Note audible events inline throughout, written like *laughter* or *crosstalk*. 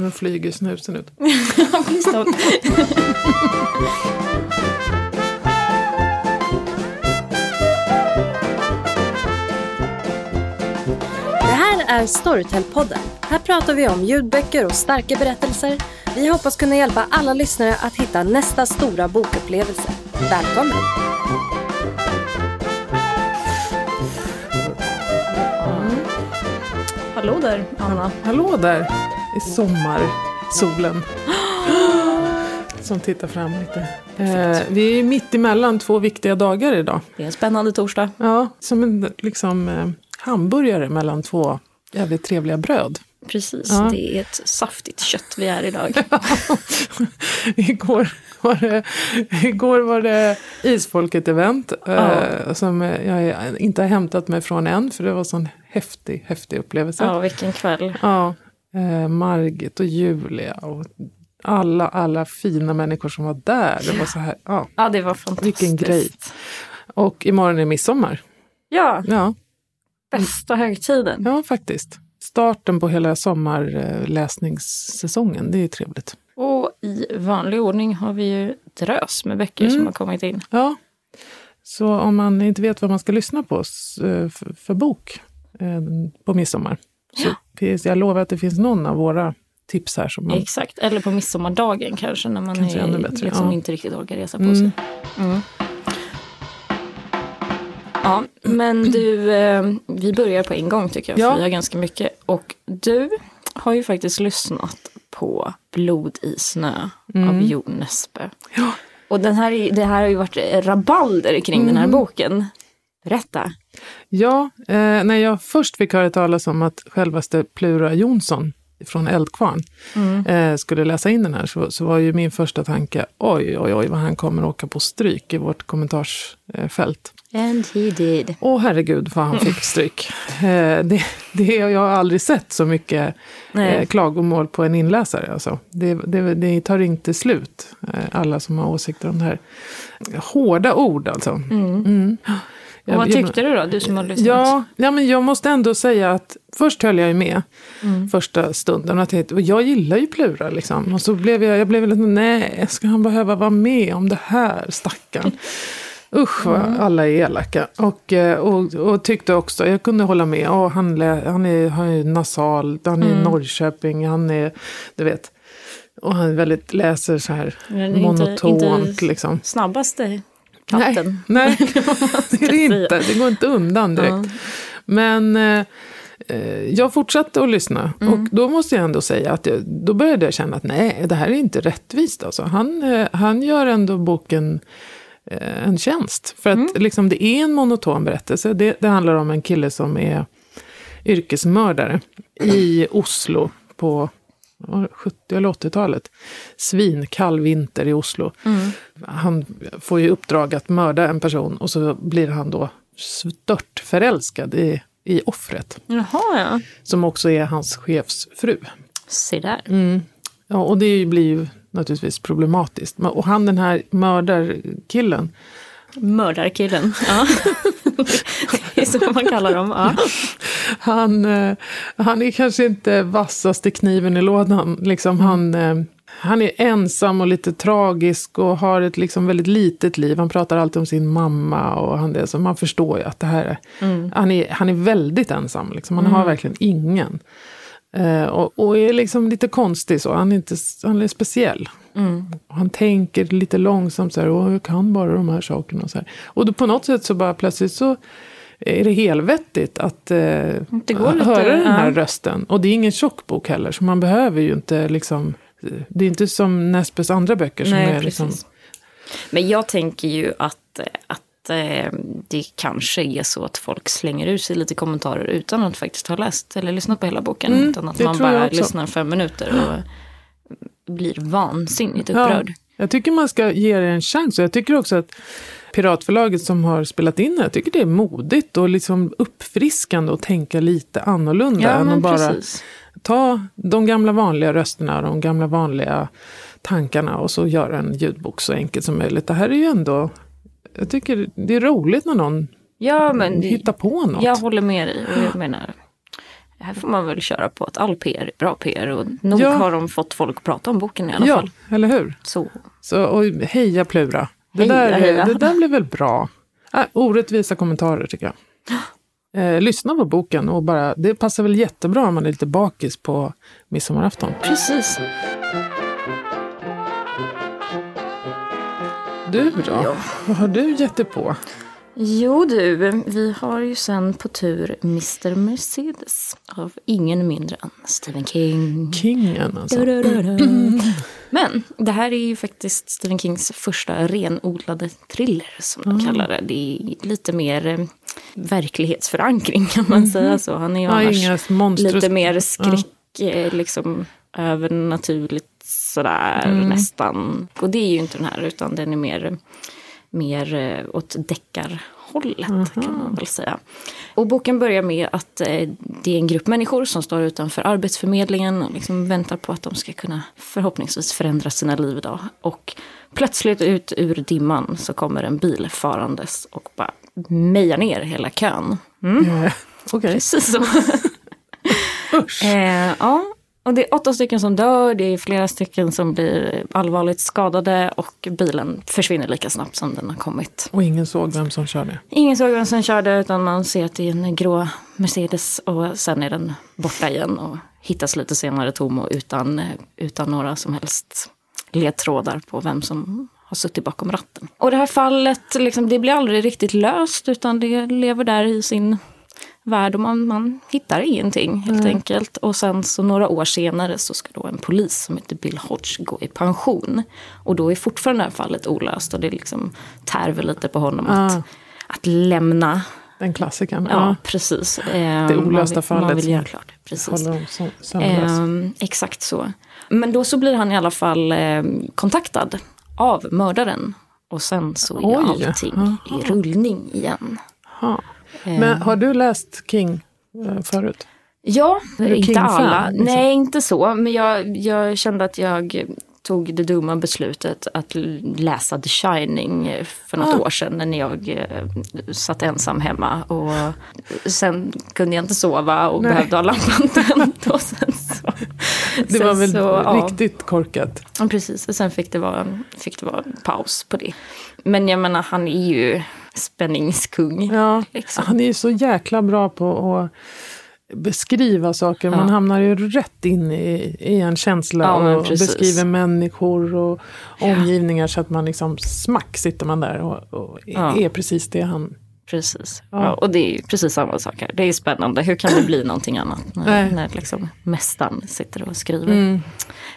nu flyger snusen ut. *laughs* *laughs* Det här är Storytel-podden. Här pratar vi om ljudböcker och starka berättelser. Vi hoppas kunna hjälpa alla lyssnare att hitta nästa stora bokupplevelse. Välkommen! Hallå där, Anna. Hallå där i sommarsolen. *gasps* Som tittar fram lite. Eh, vi är mitt emellan två viktiga dagar idag. Det är en spännande torsdag. Ja, som en liksom, eh, hamburgare mellan två jävligt trevliga bröd. Precis, Ja. det är ett saftigt kött vi är idag. *laughs* igår, var det, igår var det Isfolket-event eh, som jag inte har hämtat mig från än för det var en sån häftig, häftig upplevelse. Ja, vilken kväll. Ja, eh, Margit och Julia och alla, alla fina människor som var där. Det var så här, ja. Ja, det var fantastiskt. Vilken grej. Och imorgon är midsommar. Ja, Ja, bästa högtiden. ja faktiskt. Starten på hela sommarläsningssäsongen, det är trevligt. Och i vanlig ordning har vi ju drös med böcker Mm. som har kommit in. Ja, så om man inte vet vad man ska lyssna på eh, för, bok eh, på midsommar. Så finns, jag lovar att det finns någon av våra tips här som man... Exakt, eller på midsommardagen kanske när man Kanske är, bättre, liksom ja. inte riktigt orkar resa på Mm. sig. Mm. Ja, men du, eh, vi börjar på en gång tycker jag, Ja. för vi har ganska mycket. Och du har ju faktiskt lyssnat på Blod i snö av Jo Nesbø. Mm. Ja. Och den här, är- det här har ju varit rabalder kring den här Mm. boken. Berätta. Ja, eh, när jag först fick höra talas om att självaste Plura Jonsson från Eldkvarn eh, skulle läsa in den här så, så var ju min första tanke oj, oj, oj vad han kommer åka på stryk i vårt kommentarsfält. And he did. Åh herregud vad han fick stryk. *laughs* Eh, det, det, jag har aldrig sett så mycket eh, klagomål på en inläsare. Alltså. Det, det, det tar inte slut, eh, alla som har åsikter om det här. Hårda ord alltså. Mm. Och vad tyckte du då, du som har lyssnat? Ja, ja, men jag måste ändå säga att först höll jag ju med första stunden. Och jag, och jag gillar ju Plura liksom. Och så blev jag, jag blev lite, nej, ska han behöva vara med om det här, stackarn. *laughs* Usch vad alla är elaka. Och, eh, och, och tyckte också, jag kunde hålla med, Åh, han, lä, han, är, han är nasal, han är i Norrköping, han är, du vet. Och han väldigt, läser så här är inte- monotont inte liksom. Snabbaste katten. Nej, *laughs* nej det är det inte. Det går inte undan direkt. Ja. Men eh, jag fortsatte att lyssna. Mm. Och då måste jag ändå säga att jag, då började jag känna att nej, det här är inte rättvist. Alltså. Han, eh, han gör ändå boken eh, en tjänst. För att Mm. liksom, det är en monoton berättelse. Det, det handlar om en kille som är yrkesmördare i Oslo på 70 eller 80-talet. Svinkall vinter i Oslo. Han får ju uppdrag att mörda en person och så blir han då stört förälskad i, i offret. Jaha, ja. Som också är hans chefsfru. Se där. Ja, och det blir ju naturligtvis problematiskt. Och han den här mördarkillen, Mördarkillen. *laughs* Ja. det är så man kallar dem. Ja. *laughs* han, eh, han är kanske inte vassaste kniven i lådan. Liksom han, eh, han är ensam och lite tragisk och har ett liksom väldigt litet liv. Han pratar alltid om sin mamma och han det, så man förstår ju att det här är, han, är han är väldigt ensam. Liksom. Han har verkligen ingen. Eh, och, och är liksom lite konstig så, han är, inte, han är speciell. Och Han tänker lite långsamt så här, Åh, jag kan bara de här sakerna. Och, så här. och då på något sätt så bara plötsligt så är det helvettigt att eh, går lite, höra den här ja. rösten. Och det är ingen tjock bok heller, så man behöver ju inte liksom... Det är inte som Nesbøs andra böcker som Nej, är precis. liksom... Men jag tänker ju att, att eh, det kanske är så att folk slänger ut sig lite kommentarer utan att faktiskt ha läst eller lyssnat på hela boken. Mm, utan att man bara lyssnar fem minuter och blir vansinnigt Ja, upprörd. jag tycker man ska ge det en chans. Och jag tycker också att Piratförlaget som har spelat in det, jag tycker det är modigt och liksom uppfriskande att tänka lite annorlunda. Ja, än att bara precis. ta de gamla vanliga rösterna, de gamla vanliga tankarna och så göra en ljudbok så enkelt som möjligt. Det här är ju ändå, jag tycker det är roligt när någon Ja, men hittar på något. jag håller med dig. Och jag menar, här får man väl köra på att all PR är bra PR och nog Ja. har de fått folk att prata om boken i alla Ja, fall. eller hur? Så Så, och heja Plura. Det, Heja, där, heja. det där blir väl bra. Äh, orättvisa kommentarer tycker jag. Eh, lyssna på boken och bara, det passar väl jättebra om man är lite bakis på midsommarafton. precis. Du då? Vad har du gett dig på? Jo du, vi har ju sen på tur Mr Mercedes av ingen mindre än Stephen King. Kingen alltså. Men det här är ju faktiskt Stephen Kings första renodlade thriller som de kallar det. Det är lite mer eh, verklighetsförankring kan man säga så. Han är ju Ja, annars lite mer skräck, eh, liksom övernaturligt sådär nästan. Och det är ju inte den här utan den är mer, mer eh, åt deckarhållet kan man väl säga. Och boken börjar med att eh, det är en grupp människor som står utanför Arbetsförmedlingen och liksom väntar på att de ska kunna förhoppningsvis förändra sina liv idag. Och plötsligt ut ur dimman så kommer en bil farandes och bara mejar ner hela kön. Mm. Eh, Okej. Precis så. *laughs* Usch. Eh, ja, och det är åtta stycken som dör, det är flera stycken som blir allvarligt skadade och bilen försvinner lika snabbt som den har kommit. Och ingen såg vem som körde. Ingen såg vem som körde utan man ser att det är en grå Mercedes och sen är den borta igen och hittas lite senare tom och utan, utan några som helst ledtrådar på vem som har suttit bakom ratten. Och det här fallet, liksom, det blir aldrig riktigt löst utan det lever där i sin värld och man, man hittar ingenting helt enkelt. Och sen så några år senare så ska då en polis som heter Bill Hodge gå i pension. Och då är fortfarande det här fallet olöst och det liksom tär väl lite på honom att, Ah. att lämna. Den klassikern. Ja, Ja. precis. Eh, Det olösta man vill, Man fallet vill göra klart. Precis. Ehm, exakt så. Men då så blir han i alla fall eh, kontaktad av mördaren. Och sen så är Oj, allting i rullning igen. Ja. Eh, Men har du läst King eh, förut? Ja, inte alla. liksom? Nej, inte så. Men jag, jag kände att jag tog det dumma beslutet att läsa The Shining eh, för något Ah. år sedan när jag eh, satt ensam hemma. Och sen kunde jag inte sova och Nej. behövde ha lampan tänd. *laughs* Och sen så, Det sen var väl så, ja. riktigt korkat. Ja, precis. Och sen fick det, vara, fick det vara en paus på det. Men jag menar, han är ju spänningskung. Ja, Liksom. Han är ju så jäkla bra på att beskriva saker. Man Ja. hamnar ju rätt in i, i en känsla Ja, och beskriver människor och omgivningar så att man liksom smack sitter man där och, och är precis det han... Precis. Ja. Och det är precis samma sak här. Det är spännande. Hur kan det bli någonting annat när, när liksom mästaren sitter och skriver? Mm.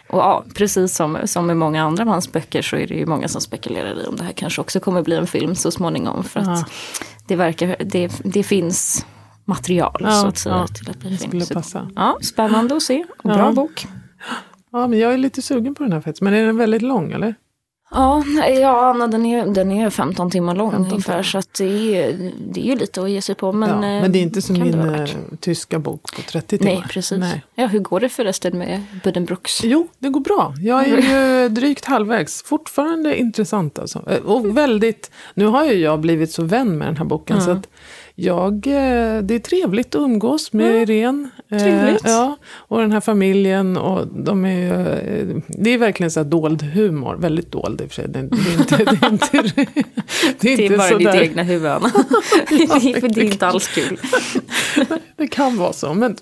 Och ja, precis som, som med många andra av hans böcker så är det ju många som spekulerar i om det här kanske också kommer bli en film så småningom. För att Ja. det, verkar, det, det finns material Ja, så att säga till att bli Det film. passa. Ja, spännande att se. Och bra bok. Ja, men jag är lite sugen på den här faktiskt. Men är den väldigt lång eller? Ja, ja Anna, den är, den är 15 timmar lång 15 ungefär. Så att det, är, det är ju lite att ge sig på. Men, ja, eh, men det är inte som min eh, tyska bok på 30 timmar. Nej, precis. Nej. Ja, hur går det förresten med Buddenbrooks? Jo, det går bra. Jag är ju *laughs* drygt halvvägs. Fortfarande intressant alltså. Eh, Och väldigt, nu har ju jag blivit så vän med den här boken så att jag, eh, det är trevligt att umgås med Irene. Eh, trevligt. Ja, och den här familjen. Och de är, ju, eh, det är verkligen så dold humor. Väldigt dold i och för sig. Det, det är inte, det är inte, det är Det inte är bara ditt sådär. egna huvud, Anna. *laughs* det, för *laughs* det är inte alls kul. *laughs* Det kan vara så. Men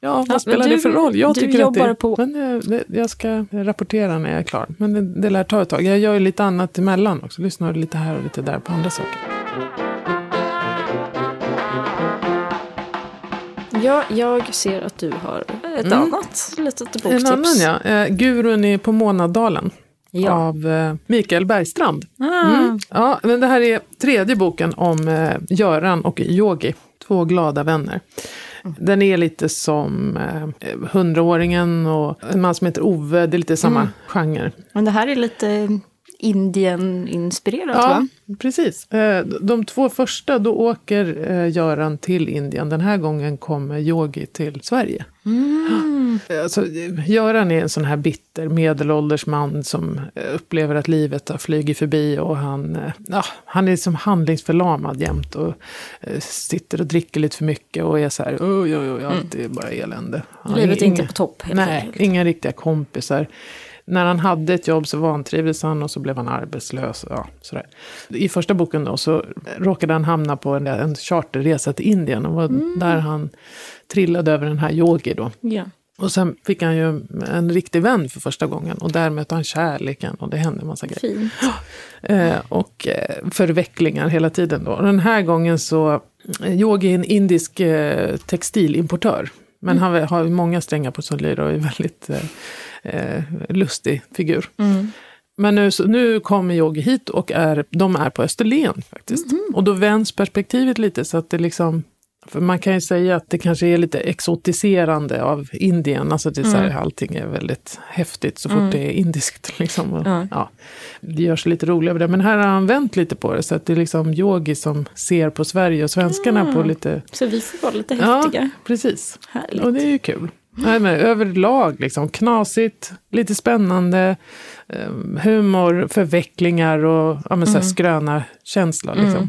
ja, vad men spelar du- det för roll? Jag du tycker att det, på- Men eh, det, jag ska rapportera när jag är klar. Men det, det lär ta ett tag. Jag gör ju lite annat emellan också. Lyssnar lite här och lite där på andra saker. Ja, jag ser att du har ett annat litet boktips. En annan ja. Eh, Gurun är på Månaddalen. Ja. Av eh, Mikael Bergstrand. Ah, Mm. Ja, men det här är tredje boken om eh, Göran och Yogi. Två glada vänner. Den är lite som eh, Hundraåringen och en man som heter Ove. Det är lite samma genre. Men det här är lite Indien-inspirerat Ja, va? precis. Eh, De två första, då åker eh, Göran till Indien. Den här gången kommer Yogi till Sverige. Mm. *gasps* Alltså, Göran är en sån här bitter medelålders man som eh, upplever att livet har flugit förbi och han, ja, han är som handlingsförlamad jämt och sitter och dricker lite för mycket och är så här, oj, oj, oj, allt är bara elände. Han Mm. Livet är inga- inte på topp helt Nej, inga riktiga kompisar. När han hade ett jobb så vantrivdes han och så blev han arbetslös. Ja, sådär. I första boken då så råkade han hamna på en, en charterresa till Indien. Och var Mm. där han trillade över den här yogi då. Ja. Och sen fick han ju en riktig vän för första gången. Och där mötte han kärleken och det hände en massa grejer. *gasps* Eh, och eh, förvecklingar hela tiden då. Den här gången så, eh, Yogi är en indisk eh, textilimportör. Men han har många strängar på sin lyra och är en väldigt eh, eh, lustig figur. Mm. Men nu, nu kommer Yogi hit och är, de är på Österlen faktiskt. Och då vänds perspektivet lite så att det liksom för man kan ju säga att det kanske är lite exotiserande av Indien. Alltså det är så här, allting är väldigt häftigt så fort det är indiskt. *laughs* Liksom. Och, Ja. ja, det görs lite roligt över det. Men här har han vänt lite på det. Så att det är liksom yogi som ser på Sverige och svenskarna på lite... Så vi får vara lite Ja, häftiga. precis. Härligt. Och det är ju kul. Nej, men överlag liksom knasigt, lite spännande, eh, humor, förvecklingar och ja, men, så här skröna känsla. Liksom.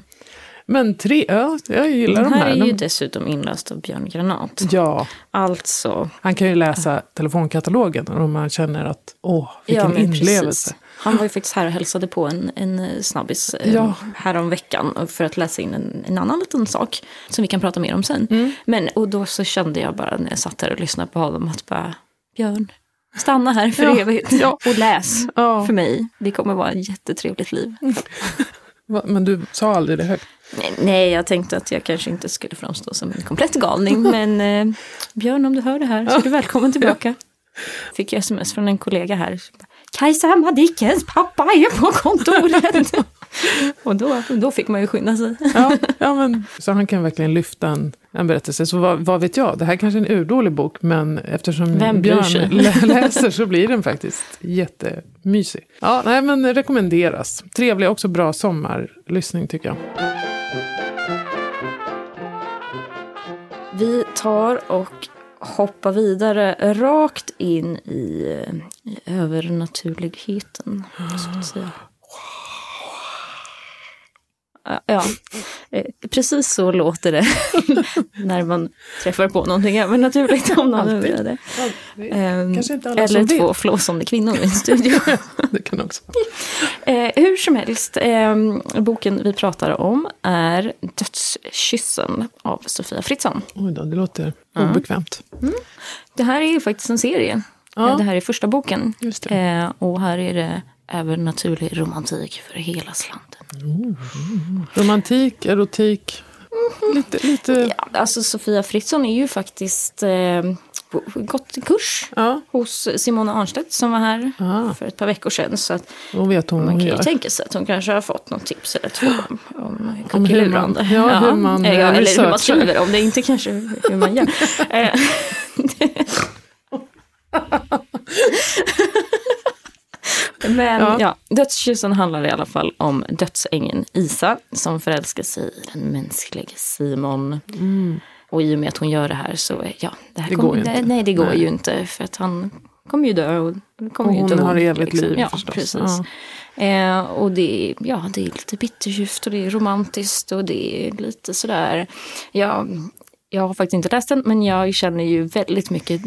Men tre, ja, jag gillar Den de här här. är ju De, dessutom inläst av Björn Granat. ja, Alltså, han kan ju läsa telefonkatalogen om man känner att åh, vilken men inlevelse. precis. Han var ju faktiskt här och hälsade på en, en snabbis eh, Ja. härom veckan för att läsa in en, en annan liten sak som vi kan prata mer om sen. Mm. Men, och då så kände jag bara när jag satt här och lyssnade på honom att bara, Björn, stanna här för Ja, evigt ja. *laughs* och läs Ja. för mig. Det kommer vara ett jättetrevligt liv. *laughs* Men du sa aldrig det högt? Nej, jag tänkte att jag kanske inte skulle framstå som en komplett galning. *laughs* Men eh, Björn, om du hör det här så är du välkommen tillbaka. Fick jag sms från en kollega här. Kajsa Madickens pappa är på kontoret. *laughs* Och då, då fick man ju skynda sig. Ja, ja men, *laughs* så han kan verkligen lyfta en, en berättelse. Så vad, vad vet jag, det här kanske är en urdålig bok, men eftersom Vem? Björn lä- läser så blir den faktiskt jättemysig. Ja, nej, men rekommenderas. Trevlig, också bra sommarlyssning tycker jag. Vi tar och hoppar vidare rakt in i, i övernaturligheten. Så att säga. Ja, eh, precis så låter det *laughs* när man träffar på någonting övernaturligt om någon undrar det. Ehm, Kanske inte alla Eller två flåsande kvinnor i en studio. *laughs* Det kan också *laughs* Eh, hur som helst, eh, boken vi pratar om är Dödskyssen av Sofia Fritzson. Oj då, det låter obekvämt. Det här är ju faktiskt en serie. Ja. Det här är första boken. Eh, och här är det övernaturlig romantik för hela slanten. Romantik, erotik, lite, lite Ja, alltså Sofia Fritzson är ju faktiskt eh, gått i kurs ja, hos Simona Arnstedt som var här Ah. för ett par veckor sedan. Så att då vet hon man hon kan ju tänka sig att hon kanske har fått något tips eller två om, om Om hur man- ja, hur man, ja, eh, eller hur man skriver om det, inte kanske hur man gör. *laughs* *laughs* Eh, Men Ja. ja, Dödskyssen handlar i alla fall om dödsängeln Isa som förälskar sig i den mänskliga Simon. Och i och med att hon gör det här så, ja, det, här Det kommer- går ju det, inte. Nej, det går Nej. ju inte för att han kommer ju dö och kommer Och ju hon inte har hon, evigt liv Ja, förstås. precis. Eh, och det är, ja, det är lite bitterljuvt och det är romantiskt och det är lite sådär. Ja, jag har faktiskt inte läst den men jag känner ju väldigt mycket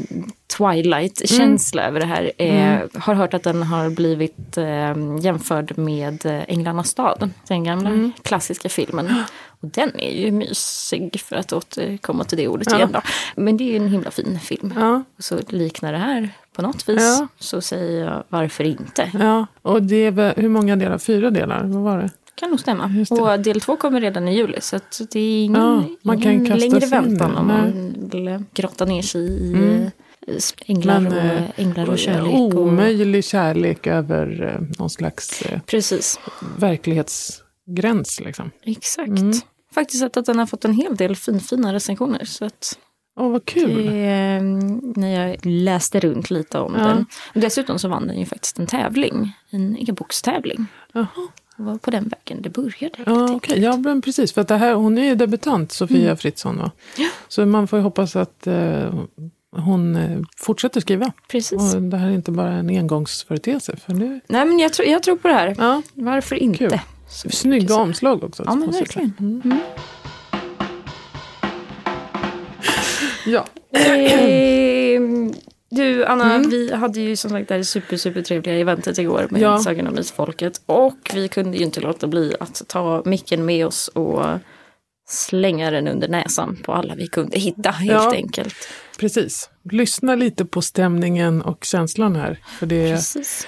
Twilight-känsla över det här. Eh, Har hört att den har blivit eh, jämförd med eh, Änglarnas stad, den gamla klassiska filmen. *gasps* Och den är ju mysig för att återkomma till det ordet Ja. igen. Då. Men det är ju en himla fin film. Ja, Så liknar det här på något vis Ja. så säger jag varför inte. ja, och det är hur många delar? Fyra delar? Vad var det? Kan nog stämma. Och del två kommer redan i juli så det är ingen, Ja, man kan ingen längre väntan om man vill grotta ner sig i Mm. eh, änglar, Men, och, eh, änglar och kärlek. Och, Omöjlig kärlek över eh, någon slags eh, precis, verklighetsgräns. Liksom. exakt. Mm. Faktiskt att den har fått en hel del finfina recensioner. Så att, Åh, vad kul. Det, när jag läste runt lite om Ja. den. Dessutom så vann den ju faktiskt en tävling, en e-bokstävling. Var på den vägen det började. Ja, okej. Ja, men precis. För att det här, hon är ju debutant, Sofia Mm. Fritzson. Va? Så man får ju hoppas att eh, hon eh, fortsätter skriva. Precis. Och det här är inte bara en engångsföreteelse. För det, Nej men jag, tror- jag tror på det här. ja, Varför inte? Kul. Snygga omslag också. Ja men verkligen. säga. Mm. Ja. Ehm, Du Anna, Mm. vi hade ju som sagt det här super, super trevliga eventet igår med Ja. Sagan om Isfolket. Och vi kunde ju inte låta bli att ta micken med oss och slänga den under näsan på alla vi kunde hitta helt Ja. enkelt. Precis. Lyssna lite på stämningen och känslan här. För, det Precis.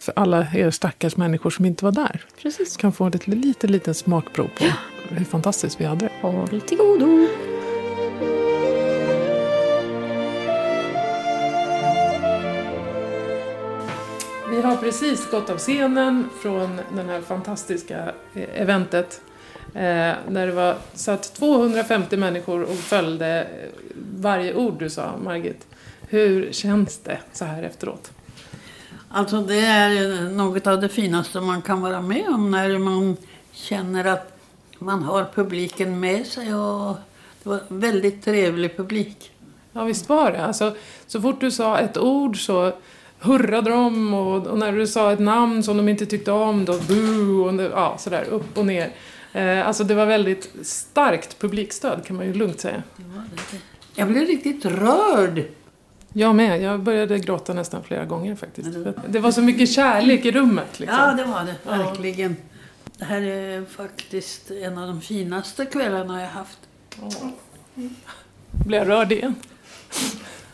för alla er stackars människor som inte var där. Precis. Kan få ett lite, liten smakprov på hur fantastiskt vi hade det. Håll till godo. Vi har precis gått av scenen från den här fantastiska eh, eventet. Eh, där det var satt 250 människor och följde eh, varje ord du sa, Margit. Hur känns det så här efteråt? Alltså det är något av det finaste man kan vara med om när man känner att man har publiken med sig. Och det var väldigt trevlig publik. Ja, visst var det. Alltså, så fort du sa ett ord så hurrade de och, och när du sa ett namn som de inte tyckte om då boo och ja, sådär upp och ner. Eh, alltså det var väldigt starkt publikstöd kan man ju lugnt säga. Jag blev riktigt rörd. Jag med. Jag började gråta nästan flera gånger faktiskt. Det var så mycket kärlek i rummet. Liksom. Ja, det var det. Verkligen. Det här är faktiskt en av de finaste kvällarna jag haft. Blev jag rörd igen.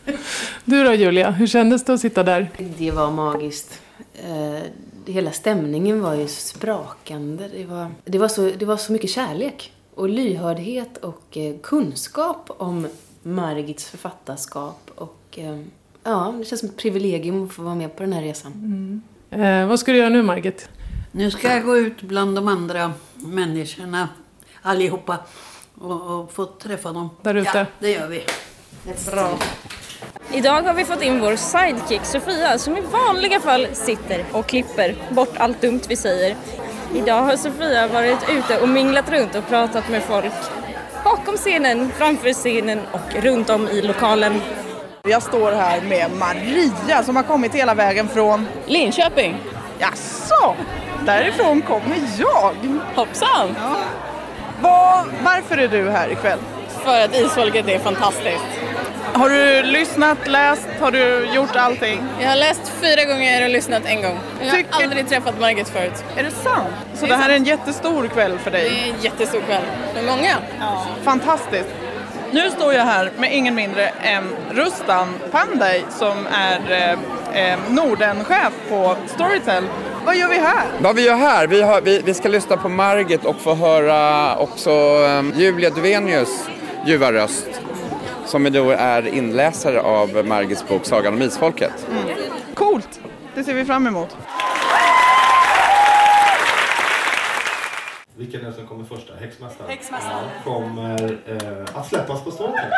*laughs* Du då Julia, hur kändes det att sitta där? Det var magiskt. Eh, hela stämningen var ju sprakande. Det var, det, var så, det var så mycket kärlek och lyhördhet och eh, kunskap om Margits författarskap. Och eh, ja, det känns som ett privilegium att få vara med på den här resan. Eh, vad ska du göra nu Margit? Nu ska jag gå ut bland de andra människorna, allihopa, och, och få träffa dem. Där ute? Ja, det gör vi. Bra. Idag har vi fått in vår sidekick Sofia som i vanliga fall sitter och klipper bort allt dumt vi säger. Idag har Sofia varit ute och minglat runt och pratat med folk bakom scenen, framför scenen och runt om i lokalen. Jag står här med Maria som har kommit hela vägen från... Linköping, Jaså? Därifrån kommer jag. hoppsan! Var, varför är du här ikväll? För att isfolket är fantastiskt. Har du lyssnat, läst, har du gjort allting? Jag har läst fyra gånger och lyssnat en gång. Jag har Tycker- aldrig träffat Margit förut. Är det sant? Så Det det, är här är sant. en jättestor kväll för Det dig? är en jättestor kväll med många. Fantastiskt. Nu står jag här med ingen mindre än Rustan Pandey som är eh, eh, Nordenchef på Storytel. Vad gör vi här? Vad vi gör här, vi, har, vi, vi ska lyssna på Margit och få höra också um, Julia Duvenius ljuva röst som då är inläsare av Margits bok Sagan om Isfolket. Coolt! Det ser vi fram emot. Vilken är det som kommer först? där? Häxmästaren? Häxmästaren. Ja, kommer eh, att släppas på Storytel.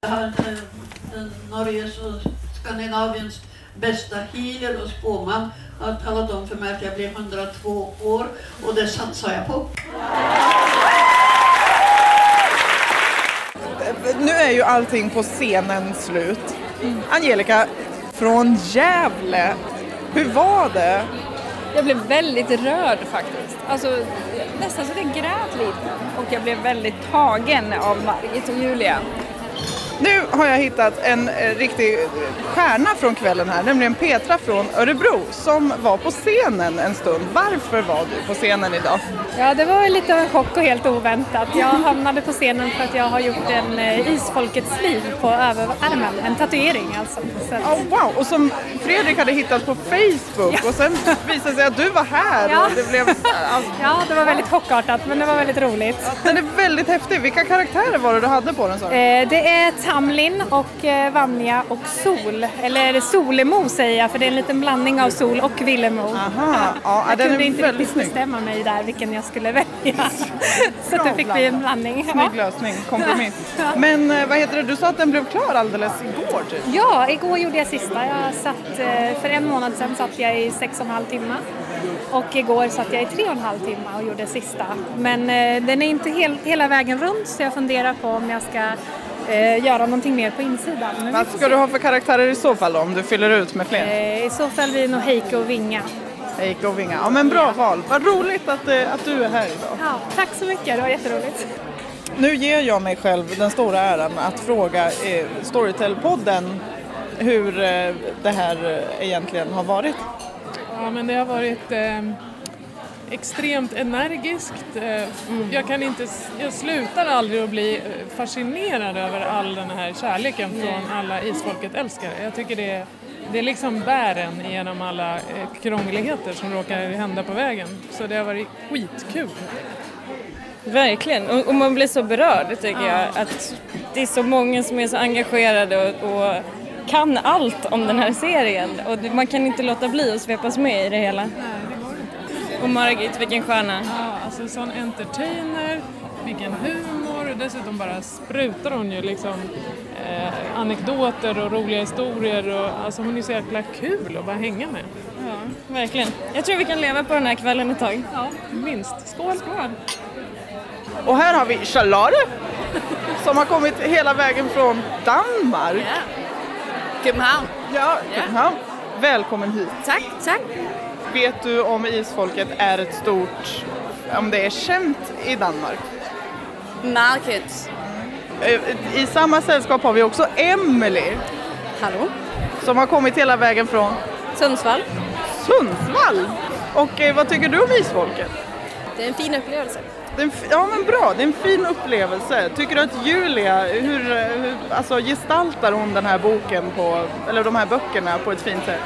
Jag har eh, Norges och Skandinaviens bästa healer och spåman har talat om för mig att jag blir 102 år och det satsar jag på. Nu är ju allting på scenen slut. Angelica, från Gävle. Hur var det? Jag blev väldigt rörd faktiskt. Alltså, nästan så att jag grät lite. Och jag blev väldigt tagen av Margit och Julia. Nu har jag hittat en eh, riktig stjärna från kvällen här, nämligen Petra från Örebro som var på scenen en stund. Varför var du på scenen idag? Ja, det var lite av en chock och helt oväntat. Jag hamnade på scenen för att jag har gjort en eh, Isfolkets liv på överarmen, en tatuering alltså. Så att, Oh, wow! Och som Fredrik hade hittat på Facebook och sen visade det sig att du var här Ja. och det blev... Alltså, ja, det var väldigt chockartat men det var väldigt roligt. den är väldigt häftig. Vilka karaktärer var det du hade på den? du? Eh, Det är Tamlin och eh, Vanja och Sol. Eller Solemo säger jag för det är en liten blandning av Sol och Villemo. Aha, ja, jag kunde inte riktigt bestämma mig där vilken jag skulle välja. *laughs* Så det fick bli en blandning. Snygg lösning, kompromiss. Men eh, vad heter det, du sa att den blev klar alldeles igår typ? Ja, igår gjorde jag sista. Jag satt, eh, för en månad sedan satt jag i sex och en halv timme. Och igår satt jag i tre och en halv timme och gjorde sista. Men den är inte hel, hela vägen runt så jag funderar på om jag ska eh, göra någonting mer på insidan. Men Vad ska se. du ha för karaktärer i så fall då, om du fyller ut med fler? Eh, I så fall blir det nog Heike och Vinga. Heike och Vinga. Ja men bra val. Vad roligt att, eh, att du är här idag. Ja, tack så mycket, det var jätteroligt. Nu ger jag mig själv den stora äran att fråga eh, Storytel-podden hur eh, det här eh, egentligen har varit. Ja, men det har varit eh, extremt energiskt. Eh, jag, kan inte, jag slutar aldrig att bli eh, fascinerad över all den här kärleken från alla isfolket-älskare. Jag tycker det det är liksom bären genom alla eh, krångligheter som råkar hända på vägen. Så det har varit skitkul. Verkligen, och, och man blir så berörd tycker jag. Att det är så många som är så engagerade och, och kan allt om den här serien. Och man kan inte låta bli att svepas med i det hela. Och Margit, vilken stjärna. Ja, alltså sån entertainer, vilken humor och dessutom bara sprutar hon ju liksom eh, anekdoter och roliga historier och alltså hon är så jäkla kul att bara hänga med. Ja, verkligen. Jag tror vi kan leva på den här kvällen ett tag. Ja, minst. Skål! Skål! Och här har vi Charlotte som har kommit hela vägen från Danmark. Köpenhamn. Ja, Köpenhamn. Välkommen hit. Tack, tack. Vet du om isfolket är ett stort, om det är känt i Danmark? Market. Eh, I samma sällskap har vi också Emily Hallå? som har kommit hela vägen från Sundsvall. Sundsvall. Och eh, vad tycker du om isfolket? Det är en fin upplevelse. En, ja men bra, det är en fin upplevelse. Tycker du att Julia, hur, eh, hur alltså, gestaltar hon den här boken på, eller de här böckerna på ett fint sätt?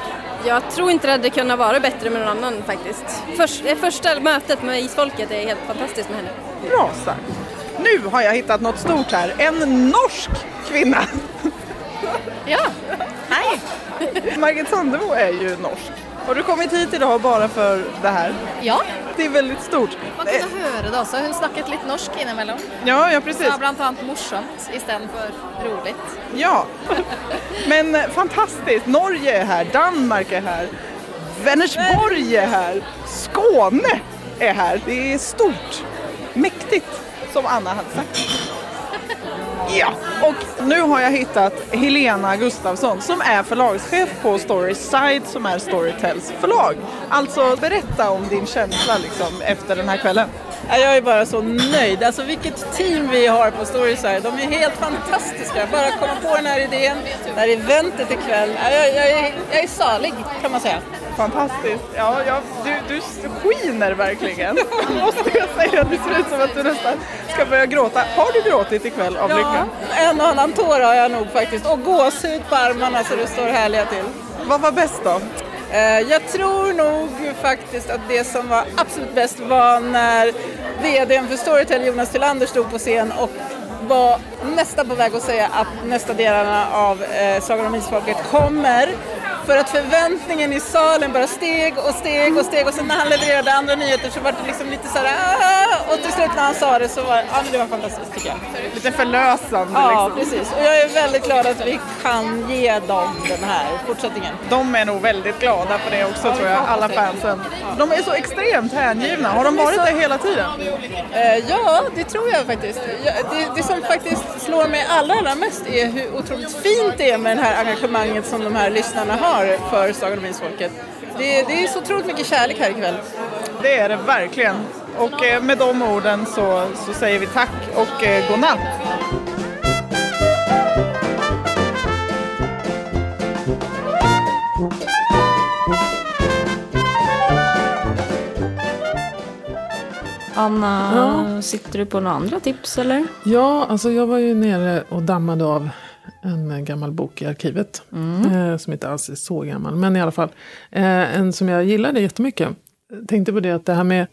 Jag tror inte det hade kunnat vara bättre med någon annan faktiskt. Först, det första mötet med isfolket är helt fantastiskt med henne. Bra sagt. Nu har jag hittat något stort här. En norsk kvinna. Ja, hej! *laughs* Margit Sandemo är ju norsk. Har du kommit hit idag bara för det här? Ja. Det är väldigt stort. Man kunne høre det også. Hun snakket litt norsk innimellom. Ja, ja precis. Sa blant annet morsomt istedenfor roligt. Ja, men eh, fantastiskt. Norge är här, Danmark är här, Vänersborg är här, Skåne är här. Det är stort, mäktigt, som Anna hade sagt. Ja, och nu har jag hittat Helena Gustafsson som är förlagschef på Storyside som är Storytels förlag. Alltså berätta om din känsla liksom efter den här kvällen. Jag är bara så nöjd. Alltså vilket team vi har på Storyside. De är helt fantastiska. Bara komma på den här idén, det här eventet ikväll. Jag, jag, jag är salig kan man säga. Fantastiskt. Ja, ja du, du skiner verkligen. *laughs* *laughs* Måste jag säga. Det ser ut som att du nästan ska börja gråta. Har du gråtit ikväll av Ja, lycka? en och annan tår har jag nog faktiskt. Och gåshud på armarna så det står härliga till. Vad var bäst då? Eh, Jag tror nog faktiskt att det som var absolut bäst var när VDn för Storytel, Jonas Tillander, stod på scen och var nästan på väg att säga att nästa delarna av eh, Sagan om Isfolket kommer. För att förväntningen i salen bara steg och steg och steg och sen när han levererade andra nyheter så var det liksom lite såhär "Ah!" och till slut när han sa det så var ja, men det var fantastiskt tycker jag. Lite förlösande Ja, liksom. precis. Och jag är väldigt glad att vi kan ge dem den här fortsättningen. De är nog väldigt glada för det också tror jag, alla fansen. De är så extremt hängivna. Har de varit det hela tiden? Eh, ja, det tror jag faktiskt. Ja, det, det som faktiskt slår mig allra, allra mest är hur otroligt fint det är med det här engagemanget som de här lyssnarna har för Sagan om Isfolket. Det, det är så otroligt mycket kärlek här ikväll. Det är det verkligen. Och eh, med de orden så, så säger vi tack och eh, godnatt. Anna, Ja. sitter du på några andra tips eller? Ja, alltså jag var ju nere och dammade av en gammal bok i arkivet. Eh, som inte alls är så gammal, men i alla fall. Eh, en som jag gillade jättemycket. Jag tänkte på det att det här med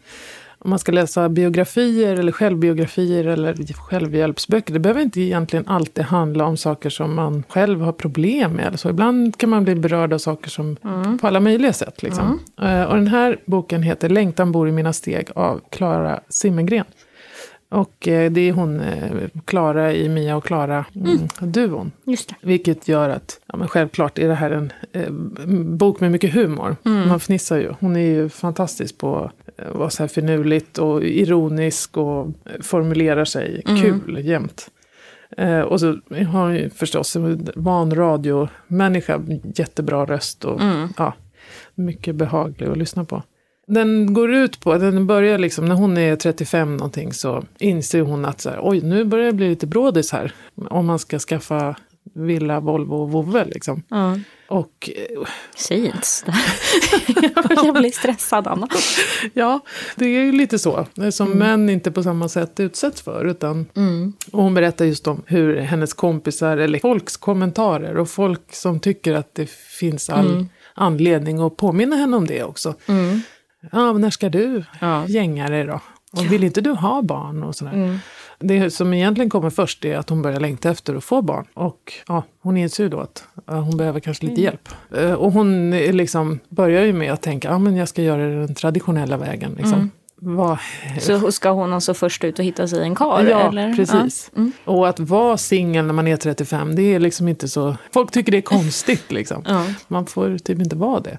om man ska läsa biografier eller självbiografier eller självhjälpsböcker. Det behöver inte egentligen alltid handla om saker som man själv har problem med. Så. Ibland kan man bli berörd av saker som Mm. på alla möjliga sätt. Liksom. Eh, Och den här boken heter Längtan bor i mina steg av Klara Simmergren. Och eh, det är hon, eh, Klara i Mia och Klara-duon. Just det. Vilket gör att, ja, men självklart är det här en eh, bok med mycket humor. Mm. Man fnissar ju. Hon är ju fantastisk på att vara så här finurligt och ironisk och formulerar sig Mm. kul jämt. Eh, och så har hon ju förstås en van radiomänniska, jättebra röst och Mm. ja, mycket behaglig att lyssna på. Den går ut på, den börjar liksom, när hon är 35 någonting så inser hon att så här, oj, nu börjar det bli lite brådis här. Om man ska skaffa villa, Volvo och vovve liksom. Ja. Och... Säg inte sådär. Jag blir stressad, Anna. Ja, det är ju lite så. Som män inte på samma sätt utsätts för. Utan, Mm. och hon berättar just om hur hennes kompisar, eller folks kommentarer och folk som tycker att det finns all Mm. anledning att påminna henne om det också. Ja, men när ska du gänga dig då? Och vill inte du ha barn? och sådär. Mm. Det som egentligen kommer först är att hon börjar längta efter att få barn. Och ja, hon inser ju då att ja, hon behöver kanske lite Mm. hjälp. Eh, Och hon liksom, börjar ju med att tänka, ja men jag ska göra det den traditionella vägen. Liksom. Mm. Vad- Så ska hon alltså först ut och hitta sig en karl? Ja, eller? precis. Ja. Mm. Och att vara singel när man är 35, det är liksom inte så... Folk tycker det är konstigt liksom. Ja. Man får typ inte vara det.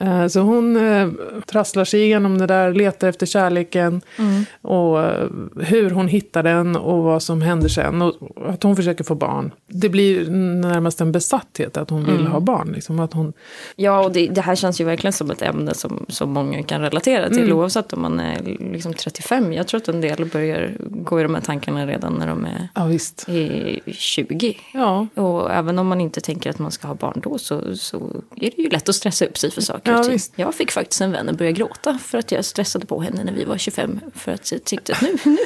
Eh, Så hon eh, trasslar sig igenom det där, letar efter kärleken Mm. och eh, hur hon hittar den och vad som händer sen. Och att hon försöker få barn. Det blir närmast en besatthet att hon vill Mm. ha barn. Liksom, att hon, Ja, och det, det här känns ju verkligen som ett ämne som, som många kan relatera till, Mm. oavsett om man är liksom 35. Jag tror att en del börjar gå i de här tankarna redan när de är ja, visst. i 20. Ja. Och även om man inte tänker att man ska ha barn då så, så är det ju lätt att stressa upp sig för saker Ja, ting. visst. Jag fick faktiskt en vän att börja gråta för att jag stressade på henne när vi var 25. För att jag tyckte att nu... nu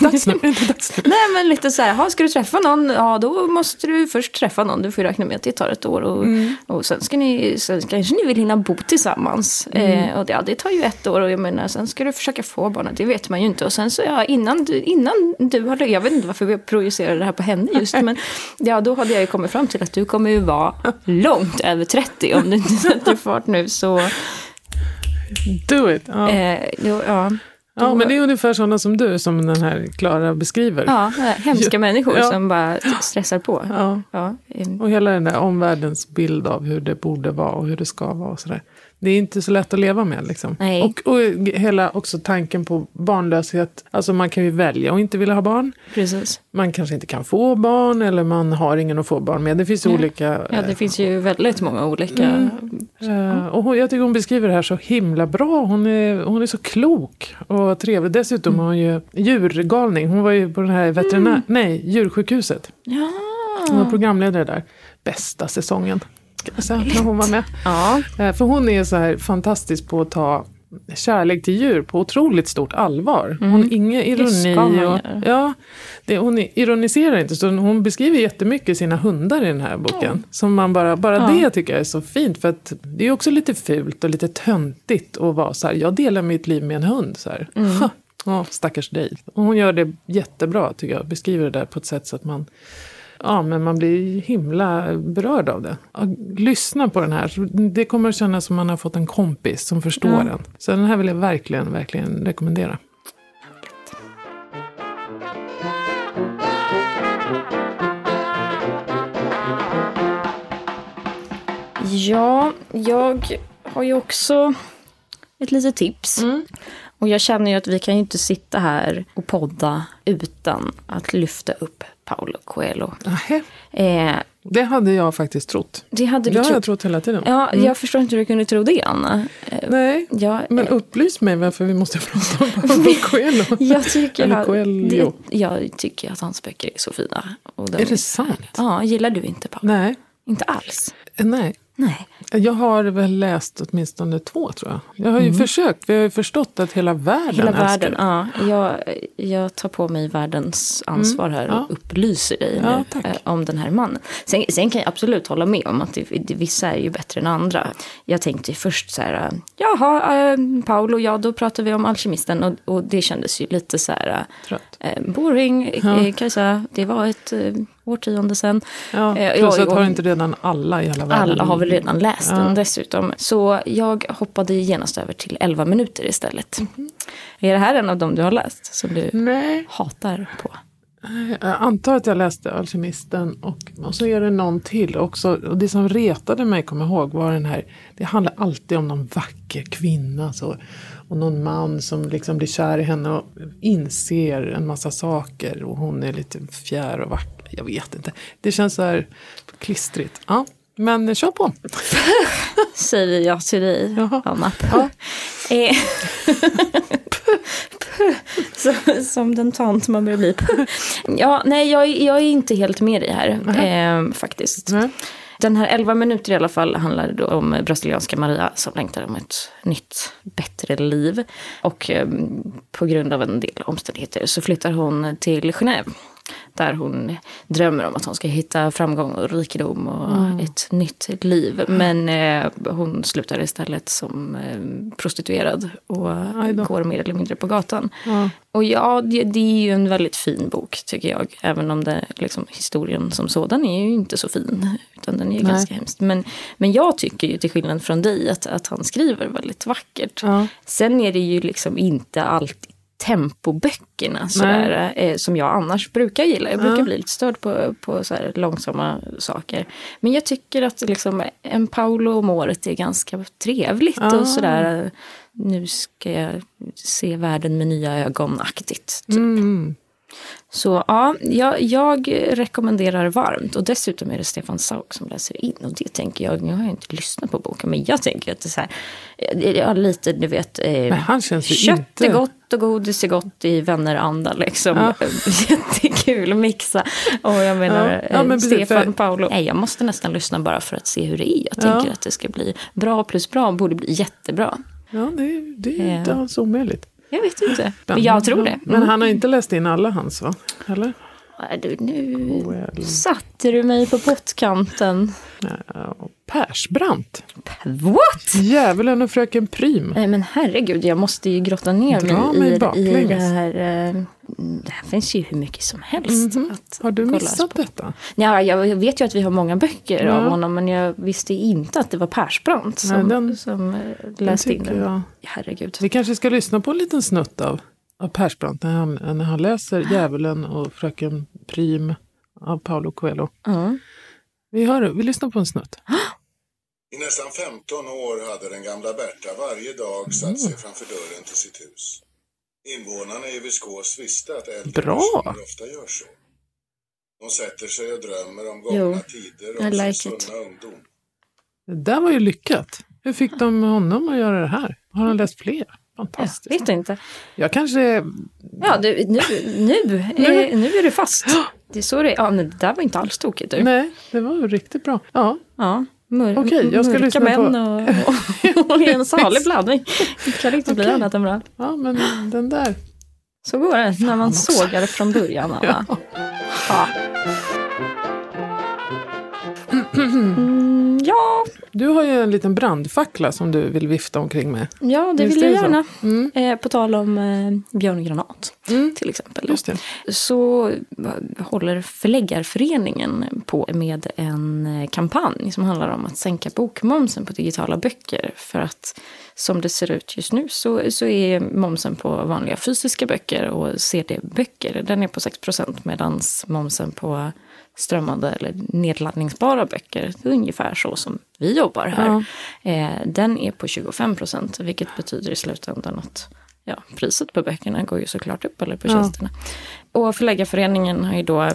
dags nu, *laughs* är det dags nu? Nej men lite så här, "Ha, ska du träffa någon? Ja då måste du först träffa någon. Du får ju räkna med att det tar ett år. Och, Mm. och sen, ska ni, sen kanske ni vill hinna bo tillsammans. Mm. Eh, och det, ja, det tar ju ett år och jag menar sen ska du försöka få barnet. Det vet man ju inte. Och sen så ja, innan du, innan du har jag vet inte varför jag projicerar det här på henne just. men *laughs* ja då hade jag ju kommit fram till att du kommer ju vara långt över 30 om du inte *laughs* sätter fart nu. Så Do it! Ja. eh, då, ja. Ja, men det är ungefär sådana som du, som den här Klara beskriver. Ja, hemska *laughs* människor Ja. som bara stressar på. Ja. Ja, Och hela den där omvärldens bild av hur det borde vara och hur det ska vara. Och sådär. Det är inte så lätt att leva med. Liksom. Nej. Och, och hela också tanken på barnlöshet. Alltså man kan ju välja att inte vilja ha barn. precis. Man kanske inte kan få barn eller man har ingen att få barn med. Det finns ju Ja. olika... Ja, det finns ju väldigt många olika. Mm. Eh, och hon, jag tycker hon beskriver det här så himla bra. Hon är, hon är så klok och trevlig. Dessutom är hon ju djurgalning. Hon var ju på den här veterinär... Mm. Nej, djursjukhuset. Ja. Hon var programledare där. Bästa säsongen. Ska jag säga, när hon var med. *laughs* Ja. Eh, För hon är så här fantastisk på att ta kärlek till djur på otroligt stort allvar. Hon Mm. Ska ironi. och, ja, det, hon ironiserar inte, så hon beskriver jättemycket sina hundar i den här boken. Som man bara, bara Ja. det tycker jag är så fint, för att det är också lite fult och lite töntigt att vara så här, jag delar mitt liv med en hund. Så här. Mm. Ha, *laughs* Ja, stackars dig. Och hon gör det jättebra tycker jag, beskriver det där på ett sätt så att man Ja, men man blir himla berörd av det. Lyssna på den här. Det kommer att kännas som man har fått en kompis som förstår Ja. en. Så den här vill jag verkligen, verkligen rekommendera. Ja, jag har ju också ett litet tips. Och jag känner ju att vi kan ju inte sitta här och podda utan att lyfta upp Paulo Coelho. Eh, Det hade jag faktiskt trott. det hade du det har jag trott hela tiden. Ja, Mm. jag förstår inte hur du kunde tro det, Anna. Eh, Nej, ja, men upplys mig varför vi måste *laughs* prata om Paulo Coelho. Jag tycker, Eller att, Coelho. det, jag tycker att hans böcker är så fina. Och de- Är det sant? Ja, gillar du inte Paolo? Nej. Inte alls? Nej. Nej. Jag har väl läst åtminstone två tror jag. Jag har ju Mm. försökt, vi har ju förstått att hela världen Hela älskar världen, det. ja. Jag, jag tar på mig världens ansvar här Mm, ja. och upplyser dig Ja, nu eh, om den här mannen. Sen, sen kan jag absolut hålla med om att det, det, vissa är ju bättre än andra. Jag tänkte först så här, eh, jaha, eh, Paolo, ja då pratar vi om alkemisten och, och det kändes ju lite så här eh, boring, Ja. eh, säga. Det var ett eh, årtionde sedan. Ja, Eh, plus att har inte redan alla i hela världen... alla har väl redan läst Ja. den dessutom. Så jag hoppade genast över till 11 minuter istället. Är det här en av dem du har läst som du Nej. hatar på? Jag antar att jag läste Alkemisten och, och så är det någon till också. Och det som retade mig, kommer ihåg, var den här, det handlar alltid om någon vacker kvinna så, och någon man som liksom blir kär i henne och inser en massa saker och hon är lite fjär och vacker. Jag vet inte. Det känns så här klistrigt. Ja, men kör på. *laughs* Säger jag till dig, Anna. *laughs* Eh, *laughs* som, som den tant man börjar bli. ja, nej, jag, jag är inte helt med dig här, eh, faktiskt. Den här 11 minuter i alla fall handlar då om brasilianska Maria som längtar om ett nytt, bättre liv. Och eh, på grund av en del omständigheter så flyttar hon till Genève. Där hon drömmer om att hon ska hitta framgång och rikedom och Mm. ett nytt liv. Men eh, hon slutar istället som eh, prostituerad och går mer eller mindre på gatan. Ja. Och ja, det, det är ju en väldigt fin bok tycker jag. Även om det, liksom, historien som sådan är ju inte så fin. Utan den är ju Nej. ganska hemskt. Men, men jag tycker ju till skillnad från dig att, att han skriver väldigt vackert. Sen är det ju liksom inte alltid tempoböckerna sådär, eh, som jag annars brukar gilla. Jag brukar Ja. bli lite störd på, på så långsamma saker. Men jag tycker att liksom, en Paolo om året är ganska trevligt. Ja. Och sådär, eh, nu ska jag se världen med nya ögon-aktigt. Typ. Mm. Så ja, jag, jag rekommenderar varmt. Och dessutom är det Stefan Sauk som läser in. Och det tänker jag, nu har jag inte lyssnat på boken, men jag tänker att det är så här, eh, ja, lite du vet, eh, kött inte- är gott och godis är gott i vänner-anda liksom. Ja. *laughs* Jättekul att mixa. Och jag menar, Ja, eh, men precis, Stefan för- Paolo. Nej, jag måste nästan lyssna bara för att se hur det är. Jag Ja. tänker att det ska bli bra plus bra, borde bli jättebra. Ja, det, det är Eh. inte alls omöjligt. Jag vet inte, men jag tror det. Men Mm. han har inte läst in alla hans va? Eller? Du, nu satte du mig på pottkanten. Persbrandt. What? Djävulen och fröken Prym. Nej men herregud, jag måste ju grotta ner Dra mig, mig i, i det här. eh, Det här finns ju hur mycket som helst. Mhm. Att Har du missat på. detta? Ja, jag vet ju att vi har många böcker Ja. av honom men jag visste inte att det var Persbrandt som, Nej, den- som eh, läste in tycker den. jag- Herregud. Vi kanske ska lyssna på en liten snutt av, av Persbrandt när han, när han läser Djävulen och fröken Prym av Paolo Coelho. Vi, hör, vi lyssnar på en snutt. I nästan 15 år hade den gamla Berta varje dag satt sig framför dörren till sitt hus. Invånarna i Viskås visste att äldre Bra. personer ofta gör så. De sätter sig och drömmer om gångna Jo, tider I och sin like it. svunna ungdom. Det där var ju lyckat. Hur fick de honom att göra det här? Har han läst fler? Fantastiskt. Jag vet inte. Jag kanske... Ja, du, nu, nu, eh, nu är du fast. Det är så det Ja, men det där var inte alls tokigt. Du. Nej, det var riktigt bra. Ja. Ja, mör, Okej, jag ska lyssna män på- och, *laughs* och en salig blandning. Det kan inte bli annat än bra. Ja, men den där. Så går det när man sågar från början, Anna. *laughs* Ja. Mm, Du har ju en liten brandfackla som du vill vifta omkring med. ja, det Visst vill jag gärna. Eh, på tal om eh, björngranat, till exempel. Just det. Så eh, håller Förläggarföreningen på med en eh, kampanj som handlar om att sänka bokmomsen på digitala böcker. För att som det ser ut just nu så, så är momsen på vanliga fysiska böcker och CD-böcker, den är på 6 medan momsen på strömmande eller nedladdningsbara böcker, det är ungefär så som vi jobbar här. Eh, den är på 25 procent, vilket betyder i slutändan att ja, priset på böckerna går ju såklart upp, eller på Ja. tjänsterna. Och Förläggarföreningen har ju då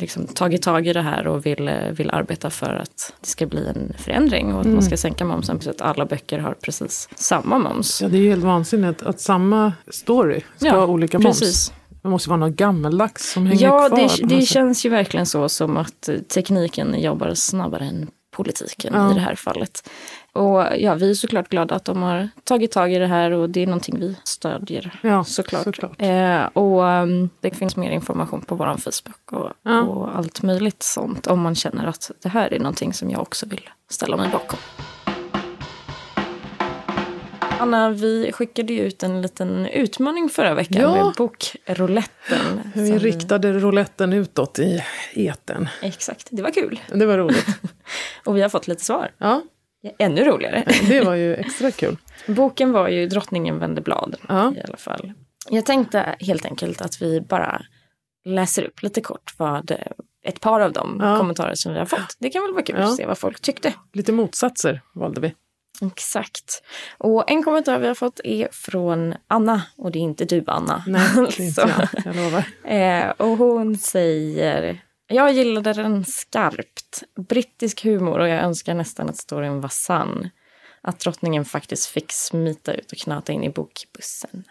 liksom tagit tag i det här och vill, eh, vill arbeta för att det ska bli en förändring och att Mm. man ska sänka momsen så att alla böcker har precis samma moms. Ja, det är ju helt vansinnigt att samma story ska Ja, ha olika moms. precis. Det måste vara något gammaldags som hänger Ja, kvar. det, på det sätt. känns ju verkligen så som att tekniken jobbar snabbare än politiken Ja. i det här fallet. Och ja, vi är såklart glada att de har tagit tag i det här och det är någonting vi stödjer Ja, såklart. såklart. Eh, och um, det finns mer information på vår Facebook och, Ja. och allt möjligt sånt om man känner att det här är någonting som jag också vill ställa mig bakom. Anna, vi skickade ju ut en liten utmaning förra veckan Ja. med bokrouletten. Vi som- riktade rouletten utåt i eten. Exakt, det var kul. Det var roligt. *laughs* Och vi har fått lite svar. Ja, Ännu roligare. det var ju extra kul. *laughs* Boken var ju Drottningen vände blad Ja. i alla fall. Jag tänkte helt enkelt att vi bara läser upp lite kort vad ett par av de Ja. kommentarer som vi har fått. Det kan väl vara kul att se vad folk tyckte. Lite motsatser valde vi. Exakt. Och en kommentar vi har fått är från Anna och det är inte du Anna. Nej, det är *laughs* inte Alltså. jag. Jag lovar. Eh, och hon säger Jag gillade den skarpt. Brittisk humor och jag önskar nästan att storyn var sann. Att drottningen faktiskt fick smita ut och knata in i bokbussen.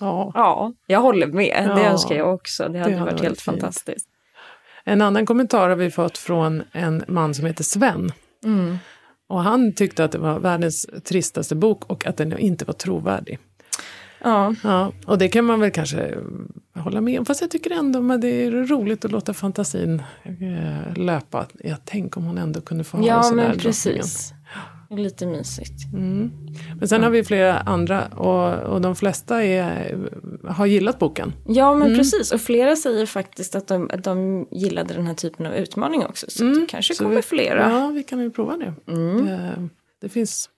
Ja. Ja, jag håller med. Det Ja. önskar jag också. Det hade, hade varit varit helt fint. fantastiskt. En annan kommentar har vi fått från en man som heter Sven. Mm. Och han tyckte att det var världens tristaste bok och att den inte var trovärdig. Ja. Ja, och det kan man väl kanske eh, hålla med om. Fast jag tycker ändå att det är roligt att låta fantasin eh, löpa. Ja, tänk om hon ändå kunde få ha det Ja, sådär, men drottningen. precis. Det är lite mysigt. Mm. Men sen har vi flera andra och, och de flesta är, har gillat boken. Ja, men Mm. precis. Och flera säger faktiskt att de, att de gillade den här typen av utmaning också. Så det kanske Mm. Så kommer vi, flera. Ja, vi kan ju prova det. Mm. det. Det finns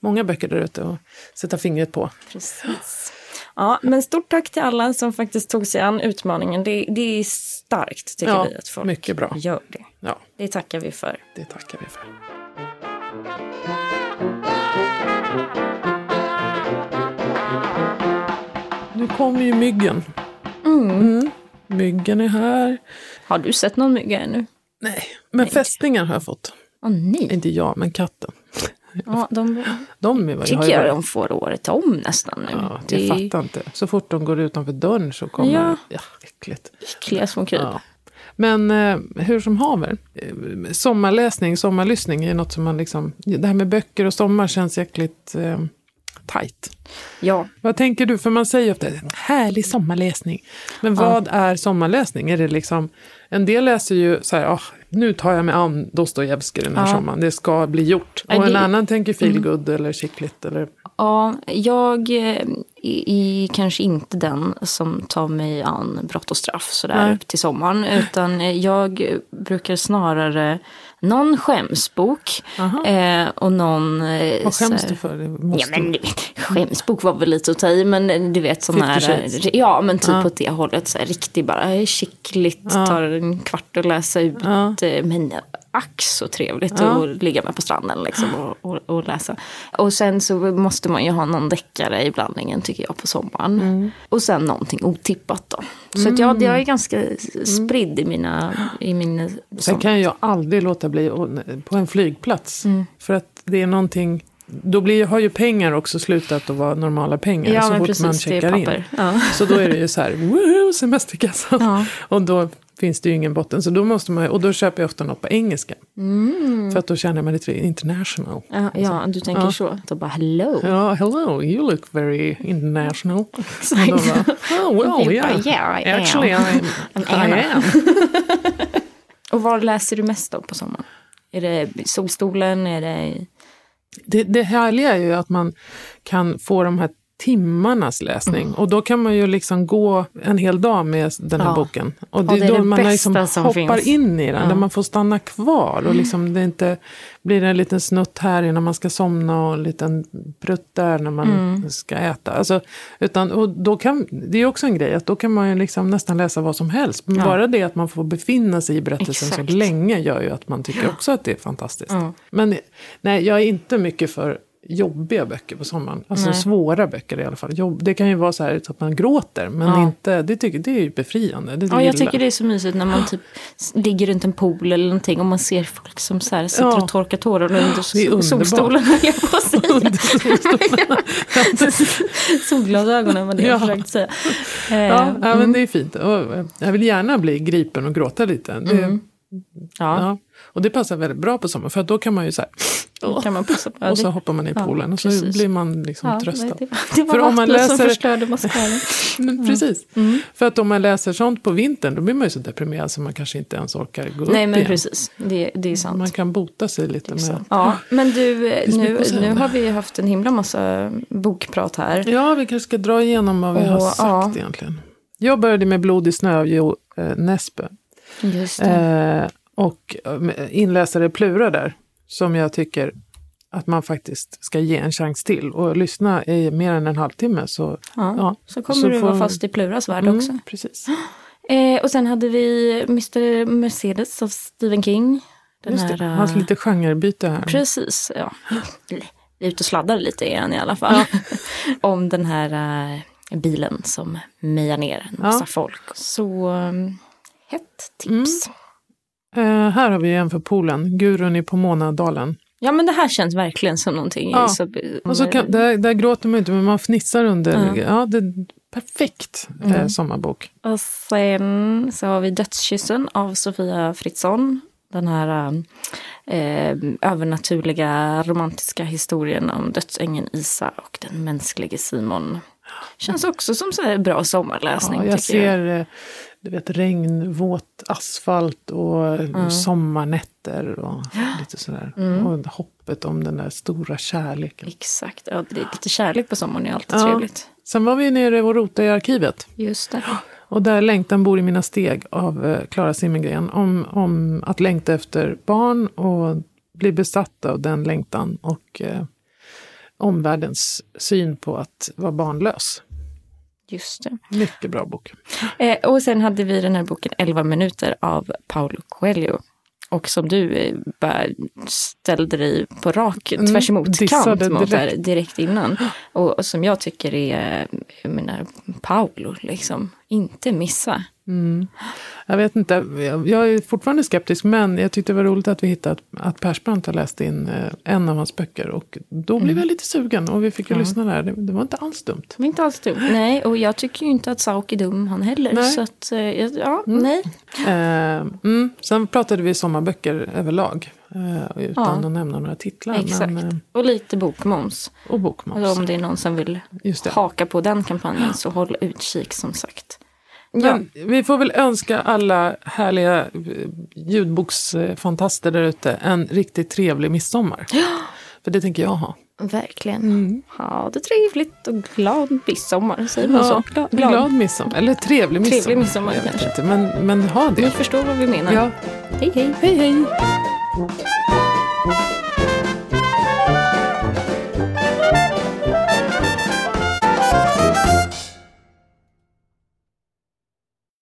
många böcker där ute att sätta fingret på. Precis. Ja, men stort tack till alla som faktiskt tog sig an utmaningen. Det, det är starkt tycker Ja, vi att folk mycket bra. gör det. Ja, Det tackar vi för. det tackar vi för. Nu kommer ju myggen. Mm. Myggen är här. Har du sett någon mygga ännu? Nej, men fästingar har jag fått. Åh nej. Inte jag, men katten. Ja, de De är, tycker jag varit- de får året om nästan nu. Ja, det jag är fattar inte. Så fort de går utanför dörren så kommer... Ja. Ja, äckligt. äckliga små kryp. Ja. Men eh, hur som haver, eh, sommarläsning, sommarlyssning är något som man liksom... Det här med böcker och sommar känns jäkligt eh, tajt. Ja. Vad tänker du? För man säger ju ofta härlig sommarläsning. Men vad är sommarläsning? Är det liksom... En del läser ju så här, "Ah, nu tar jag mig an Dostojevskij den här Ja. sommaren, det ska bli gjort. Ja, Och en det- annan tänker feel good eller chickligt eller... Ja, jag eh, är, är kanske inte den som tar mig an brott och straff sådär Nej. upp till sommaren. Utan eh, jag brukar snarare någon skämsbok eh, och någon... Eh, Vad skäms här- du för? Det Ja, måste... men du vet, skämsbok var väl lite att ta i, men eh, du vet sån här... Ja, men typ Ja. åt det hållet. Så här, riktigt bara eh, skickligt, Ja. tar en kvart att läsa ut. Ja. eh, Men ack så trevligt Ja. att ligga med på stranden liksom, och, och, och läsa. Och sen så måste man ju ha någon deckare i blandningen tycker jag på sommaren. Mm. Och sen någonting otippat då. Så att jag, jag är ganska spridd i mina... I min, Sen kan jag aldrig låta bli på en flygplats. Mm. För att det är någonting... Då blir, har ju pengar också slutat att vara normala pengar Ja, så fort precis, man checkar in. Ja. Så då är det ju så här, woohoo, semesterkassan. Ja. Och då finns det ju ingen botten. Så då måste man, och då köper jag ofta något på engelska. Mm. För att då känner jag mig lite international. Ja, ja, du tänker Ja. så. Då bara hello. Ja, hello, you look very international. Exakt. Och då bara, oh well, yeah. yeah, I am. Actually, I'm, *laughs* I'm I am. *laughs* Och vad läser du mest då på sommaren? Är det Solstolen? Är det... Det, det härliga är ju att man kan få de här timmarnas läsning. Mm. Och då kan man ju liksom gå en hel dag med den här Ja. boken. Och det är det är då det man liksom som hoppar finns. in i den, Ja. där man får stanna kvar. Och liksom det inte blir en liten snutt här innan man ska somna och en liten prutt där när man Mm. ska äta. Alltså, utan, och då kan, det är också en grej, att då kan man ju liksom nästan läsa vad som helst. Men Ja. bara det att man får befinna sig i berättelsen Exakt. så länge gör ju att man tycker också att det är fantastiskt. Men nej, jag är inte mycket för jobbiga böcker på sommaren. Alltså Nej. svåra böcker i alla fall. Jobb, det kan ju vara så här så att man gråter, men Ja. inte, det, tycker, det är ju befriande. Det Ja, jag tycker det är så mysigt när man typ ligger runt en pool eller någonting och man ser folk som så här sitter Ja. och torkar tårar under solstolen. höll jag på att säga. *laughs* Solglasögonen var det jag Ja. försökte säga. Ja, ja, men mm. det är fint. Och, eh, jag vill gärna bli gripen och gråta lite. Det, Mm. Ja. Och det passar väldigt bra på sommaren för då kan man ju så här, Då kan man passa på. *laughs* och så hoppar man i Ja, poolen och så precis. blir man liksom Ja, tröstad. det det var för om man vattnet som läser, förstörde mascaran. *laughs* Men Precis. För att om man läser sånt på vintern då blir man ju så deprimerad så man kanske inte ens orkar gå upp Nej, men igen. precis. Det, det är sant. Man kan bota sig lite med... Ja, men du, nu, nu har vi haft en himla massa bokprat här. Ja, vi kanske ska dra igenom vad vi har Och, sagt ja. egentligen. Jag började med Blod i snö av Jo eh, Nesbø. Just det. Eh, och eh, inläsare Plura där, som jag tycker att man faktiskt ska ge en chans till. Och lyssna i mer än en halvtimme så, Ja, så kommer du får- vara fast i Pluras värld Mm, också. Precis. *gasps* Eh, och sen hade vi Mr Mercedes av Stephen King. Den Just det, här, eh, hans lite genrebyte här. Precis, ja. *gasps* Ute och sladdar lite igen i alla fall. *laughs* Om den här eh, bilen som mejar ner en massa Ja. folk. Så um, hett tips. Eh, här har vi en för poolen, Gurun i Pomona-dalen. Ja men det här känns verkligen som någonting. Ja. Så, Och så kan, där, där gråter man inte, men man fnissar under. Ja. Ja, det perfekt eh, Mm. sommarbok. Och sen så har vi Dödskyssen av Sofia Fritzson. Den här eh, övernaturliga romantiska historien om dödsängeln Isa och den mänskliga Simon. Känns också som så bra sommarläsning. Ja, jag tycker jag. Eh, du vet, regn, våt asfalt och eh, Mm. sommarnätter och lite sådär. Mm. Och hoppet om den där stora kärleken. Exakt, ja, lite kärlek på sommaren är alltid Ja. trevligt. Sen var vi nere och rotade i arkivet. Just det. Och där Längtan bor i mina steg av eh, Klara Simmengren. Om, om att längta efter barn och bli besatt av den längtan. Och eh, omvärldens syn på att vara barnlös. Just det. Mycket bra bok. Eh, och sen hade vi den här boken 11 minuter av Paulo Coelho. Och som du eh, bara ställde dig på rak, Mm, tvärs emot kant dissade mot direkt. direkt. innan. Och, och som jag tycker är, jag menar, Paulo, liksom, inte missa. Mm. Jag vet inte, jag är fortfarande skeptisk men jag tyckte det var roligt att vi hittade att, Persbrandt har läst in eh, en av hans böcker och då blev Mm. jag lite sugen och vi fick ju Ja. lyssna där. Det, det var inte alls dumt. Det var inte alls dumt. Nej, och jag tycker ju inte att Sauk är dum han heller. Nej. Så att, eh, ja, nej. Eh, mm. Sen pratade vi sommarböcker överlag utan Ja. att nämna några titlar. Exakt. Men, eh, Och lite bokmoms. och bokmoms. Alltså om det är någon som vill haka på den kampanjen så håll utkik som sagt. Ja. Men vi får väl önska alla härliga eh, ljudboksfantaster där ute en riktigt trevlig midsommar. För det tänker jag ha. Verkligen. Ha det trevligt och glad midsommar. Säger man Ja, så? glad, glad midsommar. Eller trevlig midsommar. Trevlig midsommar Jag vet kanske. inte, men, men ha det. Ni förstår vad vi menar. Ja. Hej hej. Hej hej. Música